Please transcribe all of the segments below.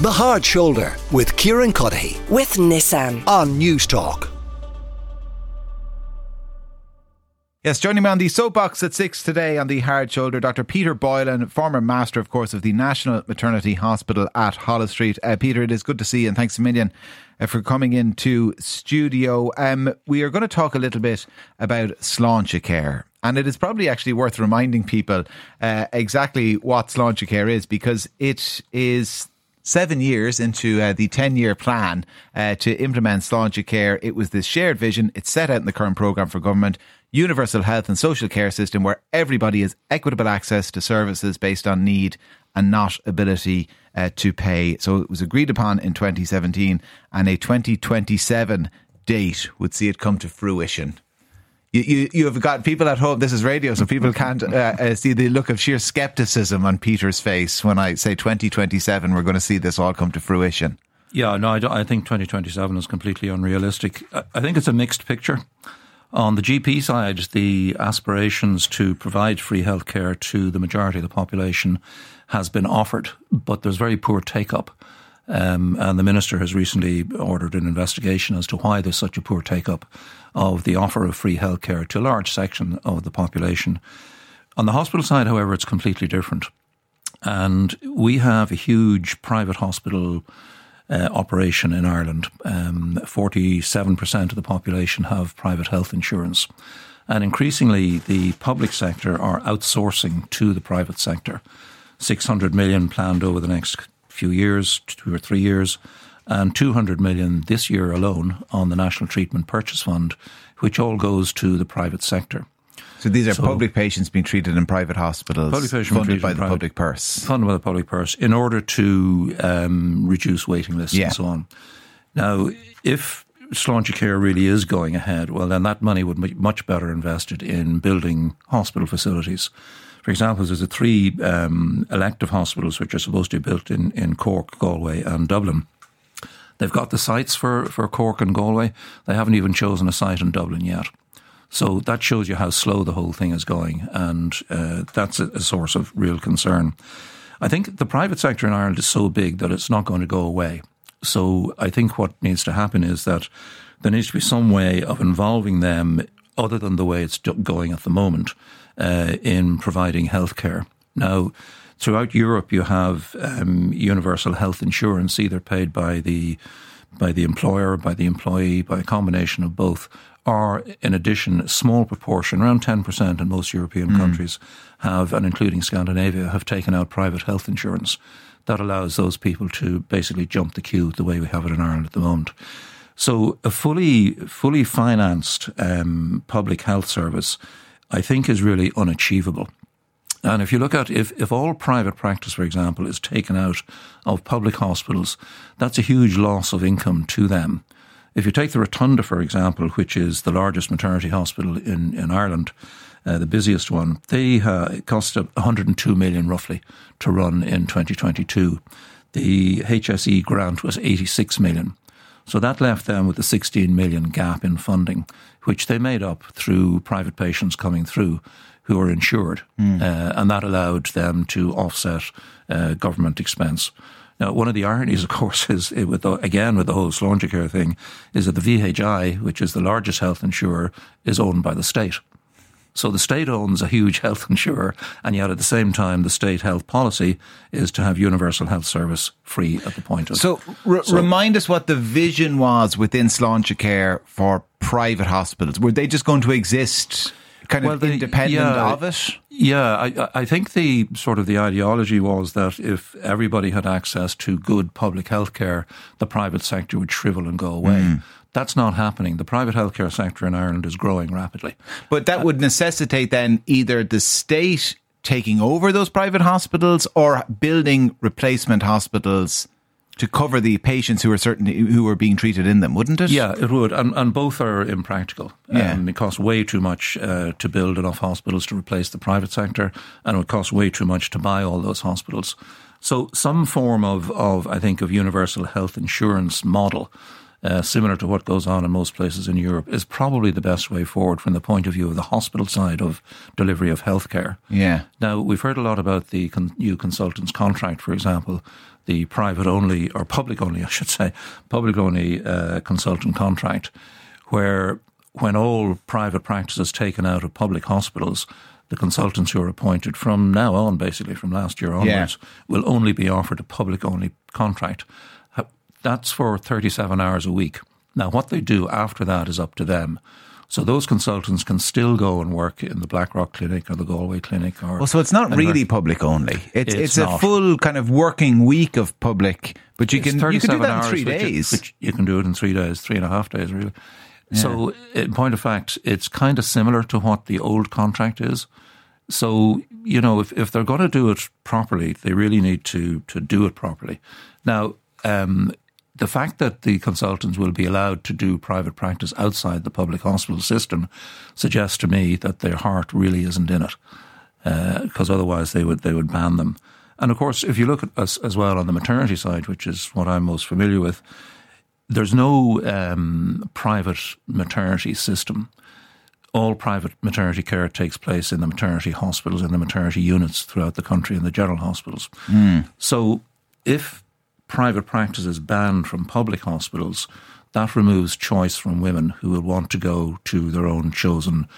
The Hard Shoulder with Kieran Cuddihy with Nissan. on Newstalk. Yes, joining me on the soapbox at six today on the hard shoulder, Dr. Peter Boylan, former master, of course, of the National Maternity Hospital at Holles Street. Uh, Peter, it is good to see you, and thanks a million uh, for coming into studio. Um, we are going to talk a little bit about Sláintecare. And it is probably actually worth reminding people uh, exactly what Sláintecare is because it is seven years into uh, the 10 year plan uh, to implement Sláintecare. It was this shared vision. It's set out in the current programme for government. Universal health and social care system where everybody has equitable access to services based on need and not ability uh, to pay. So it was agreed upon in 2017 and a 2027 date would see it come to fruition. You, you, you have got people at home. This is radio, so people can't uh, uh, see the look of sheer skepticism on Peter's face when I say 2027. We're going to see this all come to fruition. Yeah, no, I, I think 2027 is completely unrealistic. I, I think it's a mixed picture. On the GP side, the aspirations to provide free healthcare to the majority of the population has been offered, but there's very poor take up. Um, and the minister has recently ordered an investigation as to why there's such a poor take up of the offer of free healthcare to a large section of the population. On the hospital side, however, it's completely different. And we have a huge private hospital uh, operation in Ireland. Um, 47% of the population have private health insurance. And increasingly, the public sector are outsourcing to the private sector. 600 million planned over the next few years, two or three years, and 200 million this year alone on the National Treatment Purchase Fund, which all goes to the private sector. So these are So- public patients being treated in private hospitals, Public patients funded by the private- public purse. funded by the public purse in order to um, reduce waiting lists Yeah. and so on. Now, if Sláintecare really is going ahead, well, then that money would be much better invested in building hospital facilities. For example, there's a three um, elective hospitals which are supposed to be built in, in Cork, Galway, and Dublin. They've got the sites for, for Cork and Galway. They haven't even chosen a site in Dublin yet. So that shows you how slow the whole thing is going, and uh, that's a, a source of real concern. I think the private sector in Ireland is so big that it's not going to go away. So I think what needs to happen is that there needs to be some way of involving them, other than the way it's going at the moment, uh, in providing healthcare. Now, throughout Europe, you have um, universal health insurance, either paid by the by the employer, by the employee, by a combination of both, or in addition, a small proportion, around 10% in most European countries, have, and including Scandinavia, have taken out private health insurance. That allows those people to basically jump the queue the way we have it in Ireland at the moment. So a fully, fully financed um, public health service, I think, is really unachievable. And if you look at if, if all private practice, for example, is taken out of public hospitals, that's a huge loss of income to them. If you take the Rotunda, for example, which is the largest maternity hospital in, in Ireland, the busiest one, they uh, it cost 102 million roughly to run in 2022. The HSE grant was 86 million. So that left them with a 16 million gap in funding, which they made up through private patients coming through who are insured. Uh, and that allowed them to offset uh, government expense. Now, one of the ironies, of course, is uh, with the, again with the whole Sláintecare thing, is that the VHI, which is the largest health insurer, is owned by the state. So the state owns a huge health insurer, and yet at the same time, the state health policy is to have universal health service free at the point of. So, r- remind us what the vision was within Sláintecare for private hospitals. Were they just going to exist kind of Well, they- independent yeah. of it? Yeah, I, I think the sort of the ideology was that if everybody had access to good public health care, the private sector would shrivel and go away. Hmm. That's not happening. The private healthcare sector in Ireland is growing rapidly. But that would necessitate then either the state taking over those private hospitals or building replacement hospitals to cover the patients who are certainly who are being treated in them, wouldn't it? Yeah, it would, and, and both are impractical. Yeah. Um, it costs way too much uh, to build enough hospitals to replace the private sector, and it would cost way too much to buy all those hospitals. So, some form of, of I think, of universal health insurance model uh, similar to what goes on in most places in Europe, is probably the best way forward from the point of view of the hospital side of delivery of healthcare. Yeah. Now, we've heard a lot about the con- new consultants contract, for example, the private only, or public only, I should say, public only uh, consultant contract, where when all private practice is taken out of public hospitals, the consultants who are appointed from now on, basically from last year onwards, yeah. will only be offered a public only contract. That's for 37 hours a week. Now, what they do after that is up to them. So those consultants can still go and work in the Blackrock Clinic or the Galway Clinic. Or well, so it's not really public only. It's it's, it's a full kind of working week of public, but you can you can do that in three days. You, you, can do it in three days, three and a half days, really. Yeah. So, in point of fact, it's kind of similar to what the old contract is. So, you know, if, if they're going to do it properly, they really need to to do it properly. Now, um, the fact that the consultants will be allowed to do private practice outside the public hospital system suggests to me that their heart really isn't in it, because uh, otherwise they would they would ban them. And of course, if you look at us as well on the maternity side, which is what I'm most familiar with, there's no um, private maternity system. All private maternity care takes place in the maternity hospitals and the maternity units throughout the country in the general hospitals. Mm. So if private practice is banned from public hospitals, that removes choice from women who will want to go to their own chosen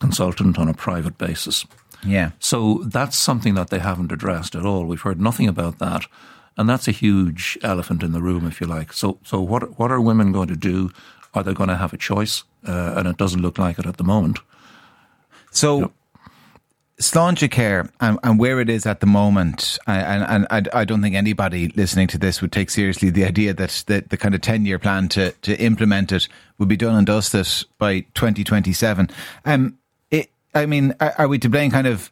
consultant on a private basis. Yeah. So that's something that they haven't addressed at all. We've heard nothing about that. And that's a huge elephant in the room, if you like. So, so what, what are women going to do? Are they going to have a choice? Uh, and it doesn't look like it at the moment. So, Sláintecare and, and, where it is at the moment, and, and, and I, I, don't think anybody listening to this would take seriously the idea that the, the kind of 10 year plan to, to implement it would be done and dusted by 2027. Um, it, I mean, are, are we to blame kind of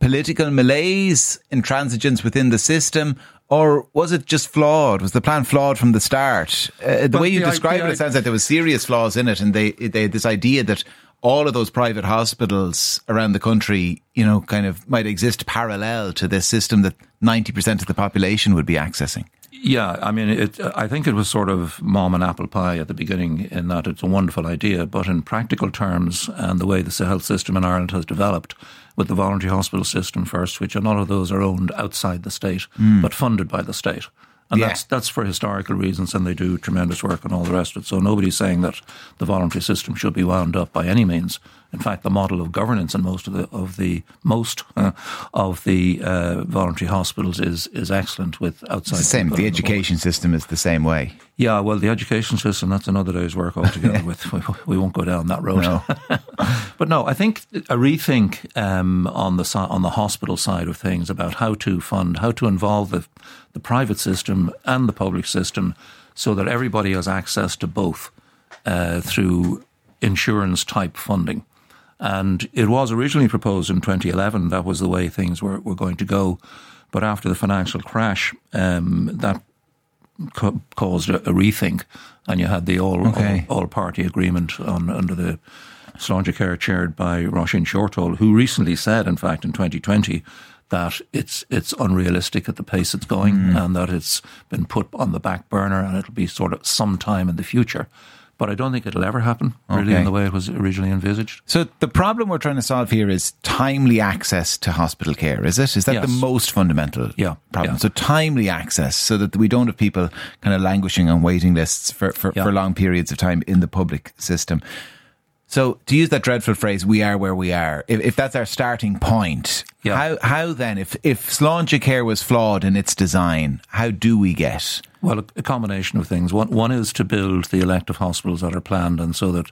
political malaise, intransigence within the system, or was it just flawed? Was the plan flawed from the start? Uh, the way you the describe it, it sounds like there was serious flaws in it, and they they had this idea that all of those private hospitals around the country, you know, kind of might exist parallel to this system that 90% of the population would be accessing. Yeah, I mean, it, I think it was sort of mom and apple pie at the beginning in that it's a wonderful idea, but in practical terms and the way the health system in Ireland has developed, with the voluntary hospital system first, which a lot of those are owned outside the state, mm. but funded by the state. And yeah. that's that's for historical reasons, and they do tremendous work and all the rest of it. So nobody's saying that the voluntary system should be wound up by any means. In fact, the model of governance in most of the of the most uh, of the uh, voluntary hospitals is is excellent. With outside, it's the same. The education system is the same way. Yeah, well, the education system that's another day's work altogether. with we, we, won't go down that road. No. but no, I think a rethink um, on the on the hospital side of things about how to fund, how to involve the the private system and the public system so that everybody has access to both uh, through insurance type funding. And it was originally proposed in 2011 that was the way things were, were going to go. But after the financial crash, um, that co- caused a, a, rethink, and you had the all, okay. all, all party agreement on under the Sláintecare chaired by Róisín Shortall, who recently said, in fact, in 2020, that it's it's unrealistic at the pace it's going mm. and that it's been put on the back burner and it'll be sort of sometime in the future. But I don't think it'll ever happen, really, okay. in the way it was originally envisaged. So the problem we're trying to solve here is timely access to hospital care, is it? Is that yes. the most fundamental yeah. problem? Yeah. So timely access so that we don't have people kind of languishing on waiting lists for, for, yeah. for long periods of time in the public system. So to use that dreadful phrase, we are where we are. If, if that's our starting point, yeah. how how then, if if Sláintecare was flawed in its design, how do we get? Well, a, a combination of things. One one is to build the elective hospitals that are planned, and so that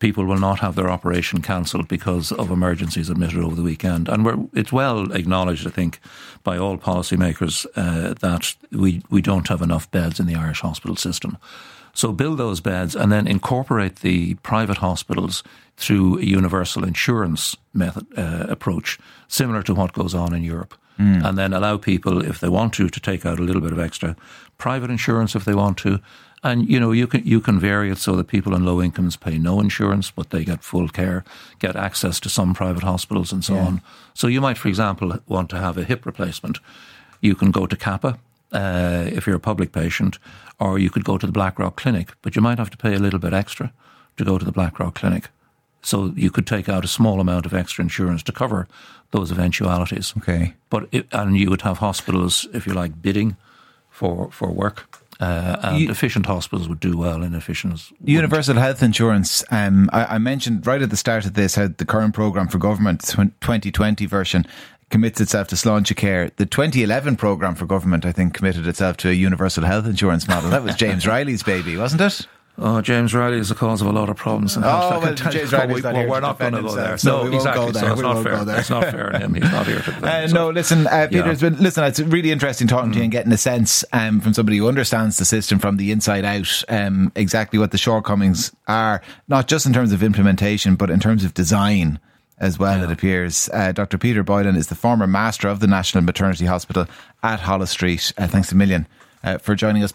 people will not have their operation cancelled because of emergencies admitted over the weekend. And it's well acknowledged, I think, by all policymakers uh, that we we don't have enough beds in the Irish hospital system. So build those beds and then incorporate the private hospitals through a universal insurance method uh, approach, similar to what goes on in Europe. Mm. And then allow people, if they want to, to take out a little bit of extra private insurance if they want to. And you know you can you can vary it so that people in low incomes pay no insurance, but they get full care, get access to some private hospitals and so yeah. on. So you might, for example, want to have a hip replacement. You can go to Cappagh, uh, if you're a public patient, or you could go to the Blackrock Clinic, but you might have to pay a little bit extra to go to the Blackrock Clinic. So you could take out a small amount of extra insurance to cover those eventualities. Okay. But it, and you would have hospitals, if you like, bidding for for work. Uh, and you, efficient hospitals would do well, inefficient. Universal health insurance. Um, I, I, mentioned right at the start of this how the current programme for government, 2020 version, commits itself to Sláintecare. The 2011 programme for government, I think, committed itself to a universal health insurance model. That was James Reilly's baby, wasn't it? Oh, James Reilly is the cause of a lot of problems. In oh, well, James Reilly's not we, We're not going to go there. So no, we exactly. won't go there. So it's not fair. Go it's not fair on him. He's not here to uh, so, No, listen, uh, Peter, yeah. it's been, listen, it's really interesting talking mm. to you and getting a sense um, from somebody who understands the system from the inside out, um, exactly what the shortcomings are, not just in terms of implementation, but in terms of design as well, yeah. it appears. Uh, Dr. Peter Boylan is the former master of the National Maternity Hospital at Holles Street. Uh, thanks a million uh, for joining us.